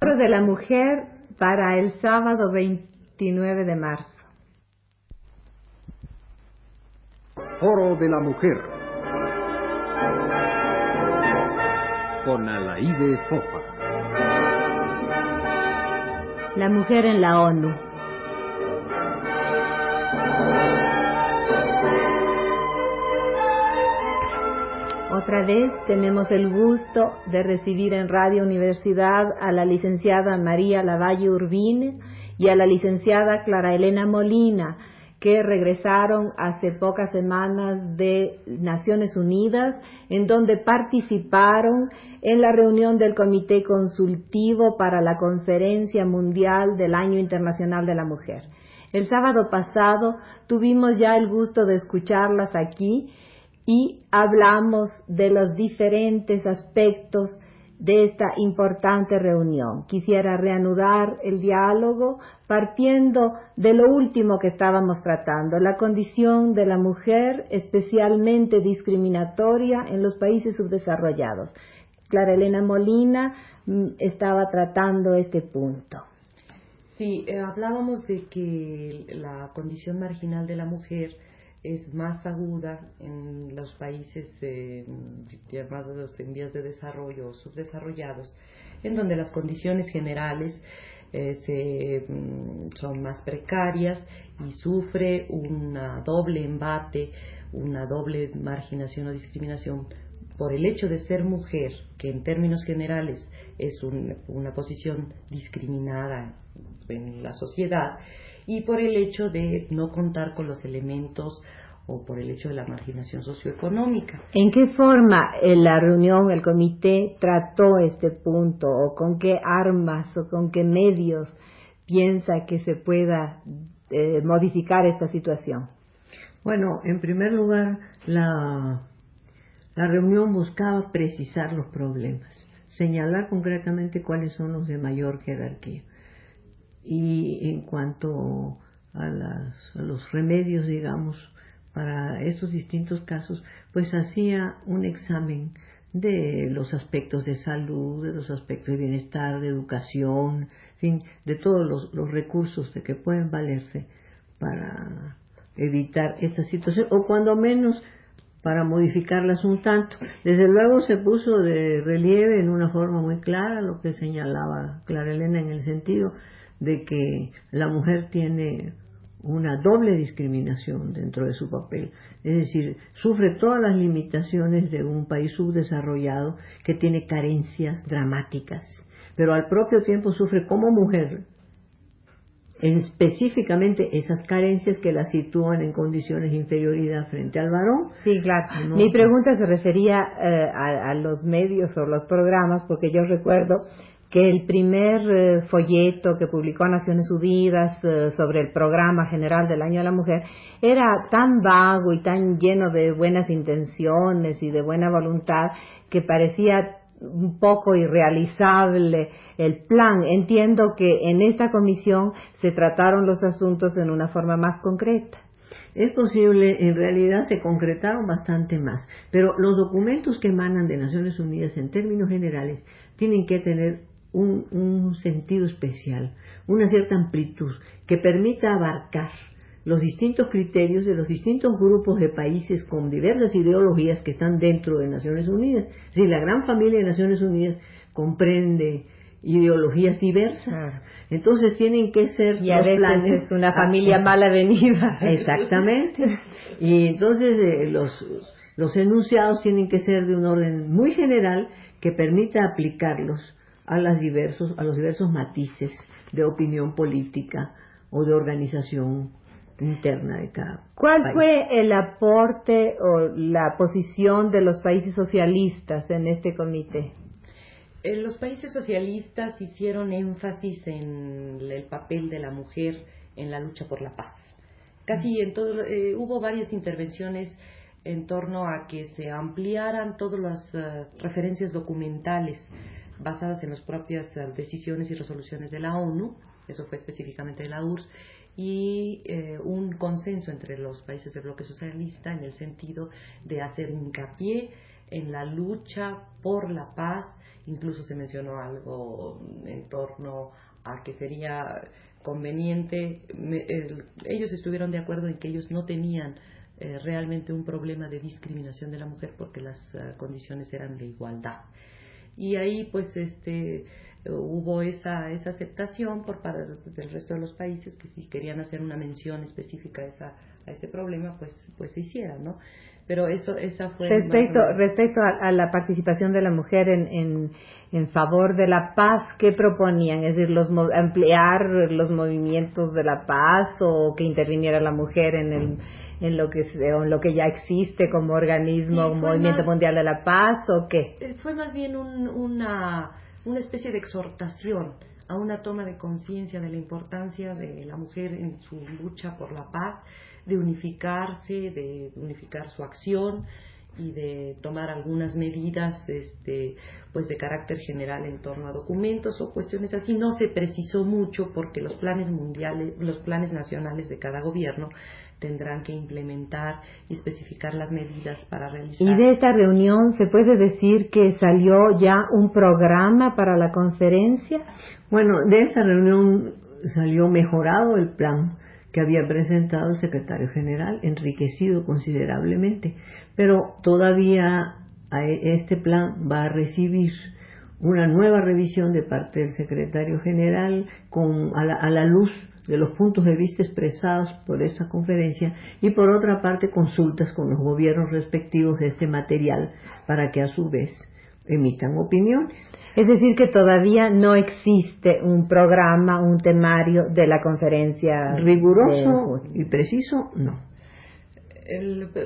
De la Mujer para el sábado 29 de marzo. Foro de la Mujer. Con Alaide Fofa. La mujer en la ONU. Otra vez tenemos el gusto de recibir en Radio Universidad a la licenciada María Lavalle Urbine y a la licenciada Clara Elena Molina, que regresaron hace pocas semanas de Naciones Unidas, en donde participaron en la reunión del Comité Consultivo para la Conferencia Mundial del Año Internacional de la Mujer. El sábado pasado tuvimos ya el gusto de escucharlas aquí y hablamos de los diferentes aspectos de esta importante reunión. Quisiera reanudar el diálogo partiendo de lo último que estábamos tratando, la condición de la mujer especialmente discriminatoria en los países subdesarrollados. Clara Elena Molina mm, estaba tratando este punto. Sí, eh, hablábamos de que la condición marginal de la mujer es más aguda en los países eh, llamados en vías de desarrollo o subdesarrollados, en donde las condiciones generales eh, mm, son más precarias y sufre una doble embate, una doble marginación o discriminación por el hecho de ser mujer, que en términos generales es una posición discriminada en la sociedad, y por el hecho de no contar con los elementos o por el hecho de la marginación socioeconómica. ¿En qué forma la reunión, el comité trató este punto o con qué armas o con qué medios piensa que se pueda eh, modificar esta situación? Bueno, en primer lugar, la, la reunión buscaba precisar los problemas, señalar concretamente cuáles son los de mayor jerarquía y en cuanto a, las, los remedios, digamos, para esos distintos casos, pues hacía un examen de los aspectos de salud, de los aspectos de bienestar, de educación, fin, de todos los, los recursos de que pueden valerse para evitar esta situación, o cuando menos para modificarlas un tanto. Desde luego se puso de relieve en una forma muy clara lo que señalaba Clara Elena en el sentido de que la mujer tiene una doble discriminación dentro de su papel. Es decir, sufre todas las limitaciones de un país subdesarrollado que tiene carencias dramáticas, pero al propio tiempo sufre como mujer específicamente esas carencias que la sitúan en condiciones de inferioridad frente al varón. Sí, claro. Mi pregunta se refería eh, a, los medios o los programas, porque yo recuerdo que el primer eh, folleto que publicó Naciones Unidas eh, sobre el programa general del Año de la Mujer era tan vago y tan lleno de buenas intenciones y de buena voluntad que parecía un poco irrealizable el plan. Entiendo que en esta comisión se trataron los asuntos en una forma más concreta. Es posible, en realidad se concretaron bastante más, pero los documentos que emanan de Naciones Unidas en términos generales tienen que tener un, sentido especial, una cierta amplitud que permita abarcar los distintos criterios de los distintos grupos de países con diversas ideologías que están dentro de Naciones Unidas. Es la gran familia de Naciones Unidas comprende ideologías diversas. Entonces tienen que ser y a veces es una familia mal avenida. Exactamente. Y entonces eh, los, los enunciados tienen que ser de un orden muy general que permita aplicarlos a, las diversos, a los diversos matices de opinión política o de organización interna de cada ¿Cuál fue el aporte o la posición de los países socialistas en este comité? Eh, los países socialistas hicieron énfasis en el papel de la mujer en la lucha por la paz. Casi en todo, eh, hubo varias intervenciones en torno a que se ampliaran todas las eh, referencias documentales basadas en las propias eh, decisiones y resoluciones de la ONU, eso fue específicamente de la URSS, y eh, un consenso entre los países del bloque socialista en el sentido de hacer hincapié en la lucha por la paz incluso se mencionó algo en torno a que sería conveniente, ellos estuvieron de acuerdo en que ellos no tenían eh, realmente un problema de discriminación de la mujer porque las ah, condiciones eran de igualdad. Y ahí pues este hubo esa, esa aceptación por parte del resto de los países que si querían hacer una mención específica a, esa, a ese problema, pues, pues se hiciera, ¿no? Pero eso, esa fue... Respecto, respecto a, la participación de la mujer en, en, en, favor de la paz, ¿qué proponían? Es decir, los, ampliar los movimientos de la paz o que interviniera la mujer en, el, en, lo, que, en lo que ya existe como organismo, movimiento mundial de la paz o qué? Eh, fue más bien un, una una especie de exhortación a una toma de conciencia de la importancia de la mujer en su lucha por la paz, de unificarse, de unificar su acción y de tomar algunas medidas este pues de carácter general en torno a documentos o cuestiones así. No se precisó mucho porque los planes mundiales los planes nacionales de cada gobierno tendrán que implementar y especificar las medidas para realizar. Y de esta reunión se puede decir que salió ya un programa para la conferencia. Bueno, de esta reunión salió mejorado el plan que había presentado el secretario general, enriquecido considerablemente, pero todavía este plan va a recibir una nueva revisión de parte del secretario general con, a, la, a la luz de los puntos de vista expresados por esta conferencia y por otra parte consultas con los gobiernos respectivos de este material para que a su vez emitan opiniones. Es decir, que todavía no existe un programa, un temario de la conferencia. Riguroso y preciso, no.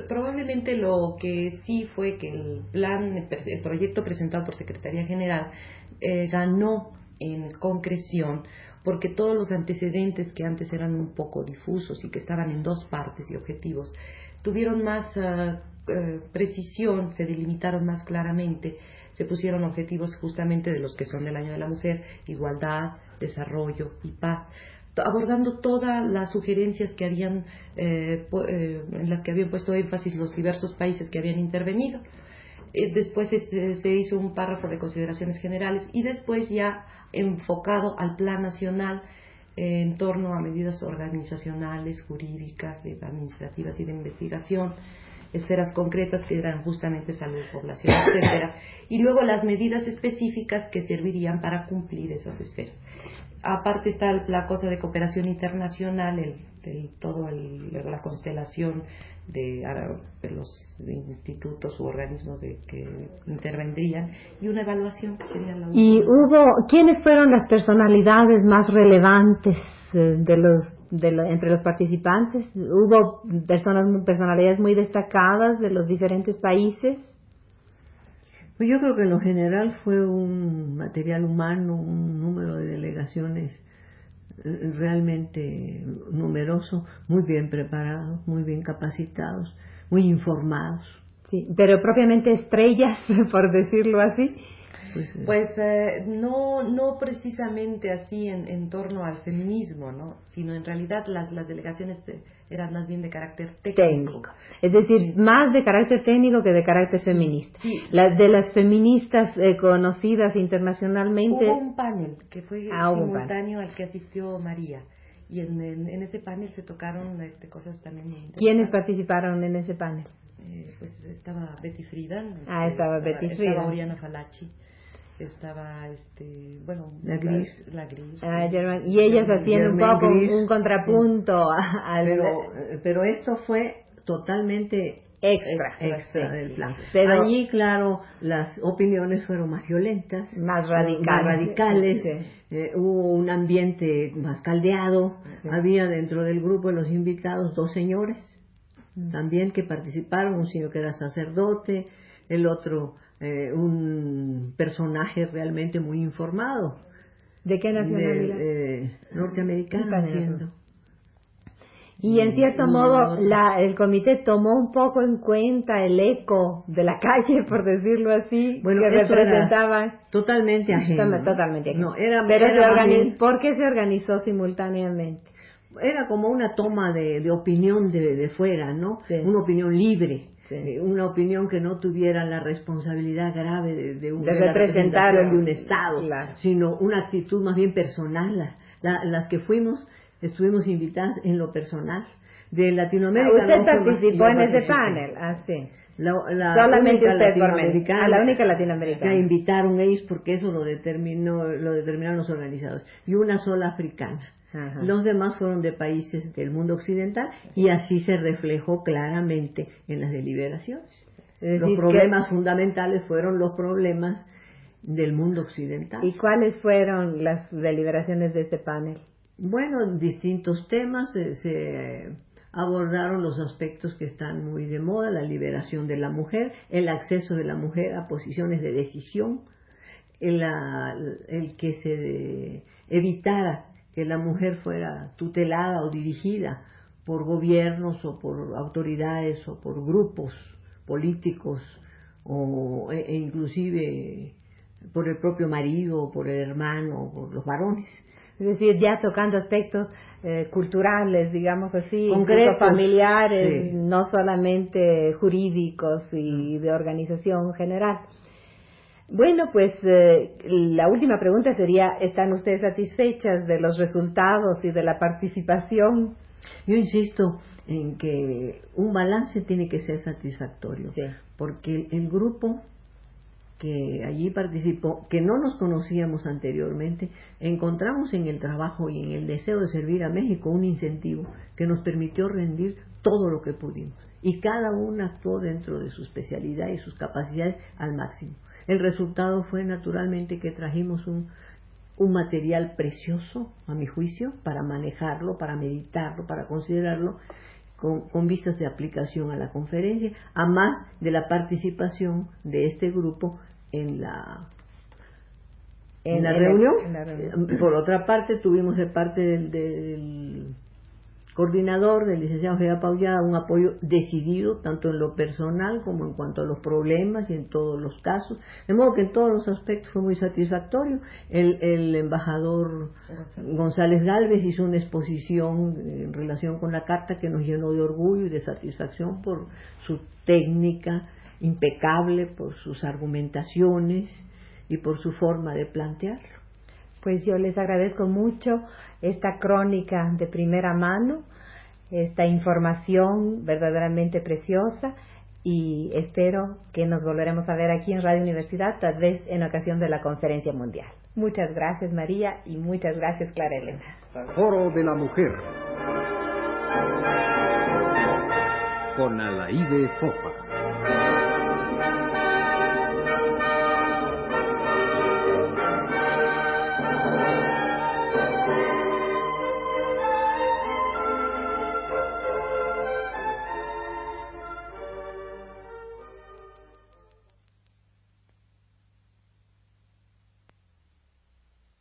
probablemente lo que sí fue que el plan, el proyecto presentado por Secretaría General eh, ganó en concreción porque todos los antecedentes que antes eran un poco difusos y que estaban en dos partes y objetivos, tuvieron más ah, eh, precisión, se delimitaron más claramente, se pusieron objetivos justamente de los que son del año de la mujer, igualdad, desarrollo y paz. Abordando todas las sugerencias que habían eh, eh, en las que habían puesto énfasis los diversos países que habían intervenido después este, se hizo un párrafo de consideraciones generales y después ya enfocado al plan nacional en torno a medidas organizacionales, jurídicas, administrativas y de investigación, esferas concretas que eran justamente salud, población, etcétera, y luego las medidas específicas que servirían para cumplir esas esferas. Aparte está la cosa de cooperación internacional, el, todo la constelación de, los institutos u organismos de, que intervendrían y una evaluación que sería la ¿Y hubo, quiénes fueron las personalidades más relevantes eh, de los, de entre los participantes? ¿Hubo personas, personalidades muy destacadas de los diferentes países? Pues yo creo que en lo general fue un material humano, un número de delegaciones realmente numeroso, muy bien preparados, muy bien capacitados, muy informados. Sí, pero propiamente estrellas, por decirlo así. Pues, eh, pues eh, no, no precisamente así en, en, torno al feminismo, ¿no? sino en realidad las, las delegaciones eran más bien de carácter técnico. Es decir, más de carácter técnico que de carácter feminista. Las de las feministas eh, conocidas internacionalmente. Hubo un panel que fue ah, simultáneo al que asistió María. Y en, en, ese panel se tocaron este, cosas también ¿Quiénes participaron en ese panel? pues estaba Betty Friedan. Ah, este, estaba Betty Friedan. Estaba Oriana Falachi estaba este bueno la gris. la, gris ah, y ellas hacían un poco un contrapunto al pero pero esto fue totalmente extra, extra del plan. Pero allí claro las opiniones fueron más violentas más radicales, más radicales. eh, hubo un ambiente más caldeado. Había dentro del grupo de los invitados dos señores mm. también que participaron un señor que era sacerdote el otro eh, un personaje realmente muy informado. ¿De qué nacionalidad? Eh, norteamericano, entiendo. Y en cierto modo la, el comité tomó un poco en cuenta el eco de la calle, por decirlo así, bueno, que representaba totalmente ajeno. Totalmente No, era, Pero ¿por qué se organizó simultáneamente? Era como una toma de, opinión de, de fuera, ¿no? Una opinión libre eh, una opinión que no tuviera la responsabilidad grave de, de, un, De de la representar, representación de un Estado, claro. sino una actitud más bien personal. La- las que fuimos, estuvimos invitadas en lo personal. De Latinoamérica. Ah, Usted no participó en ese panel, ah, sí. La, la Solamente usted latinoamericana Ah, la única latinoamericana. invitaron ellos porque eso lo determinó lo determinaron los organizadores y una sola africana Ajá. los demás fueron de países del mundo occidental y así se reflejó claramente en las deliberaciones Es los problemas fundamentales fueron los problemas del mundo occidental ¿Y cuáles fueron las deliberaciones de este panel? Bueno, distintos temas eh, se abordaron los aspectos que están muy de moda, la liberación de la mujer, el acceso de la mujer a posiciones de decisión, el, el que se evitara que la mujer fuera tutelada o dirigida por gobiernos o por autoridades o por grupos políticos o e, e inclusive por el propio marido o por el hermano o por los varones. Es decir, ya tocando aspectos eh, culturales, digamos así, familiares, sí. no solamente jurídicos y de organización general. Bueno, pues eh, la última pregunta sería, ¿están ustedes satisfechas de los resultados y de la participación? Yo insisto en que un balance tiene que ser satisfactorio, Sí. porque el, el grupo que allí participó, que no nos conocíamos anteriormente, encontramos en el trabajo y en el deseo de servir a México un incentivo que nos permitió rendir todo lo que pudimos. Y cada una actuó dentro de su especialidad y sus capacidades al máximo. El resultado fue naturalmente que trajimos un, un material precioso, a mi juicio, para manejarlo, para meditarlo, para considerarlo, con, con vistas de aplicación a la conferencia, a más de la participación de este grupo en la, en la reunión. en la reunión. Por otra parte, tuvimos de parte del, del coordinador, del licenciado Gea Paullada, un apoyo decidido, tanto en lo personal como en cuanto a los problemas y en todos los casos. De modo que en todos los aspectos fue muy satisfactorio. El, el embajador González Galvez hizo una exposición en relación con la carta que nos llenó de orgullo y de satisfacción por su técnica impecable, por sus argumentaciones y por su forma de plantearlo. Pues yo les agradezco mucho esta crónica de primera mano, esta información verdaderamente preciosa y espero que nos volveremos a ver aquí en Radio Universidad, tal vez en ocasión de la conferencia mundial. Muchas gracias María y muchas gracias Clara Elena. Foro de la Mujer. Con Alaide Fofa.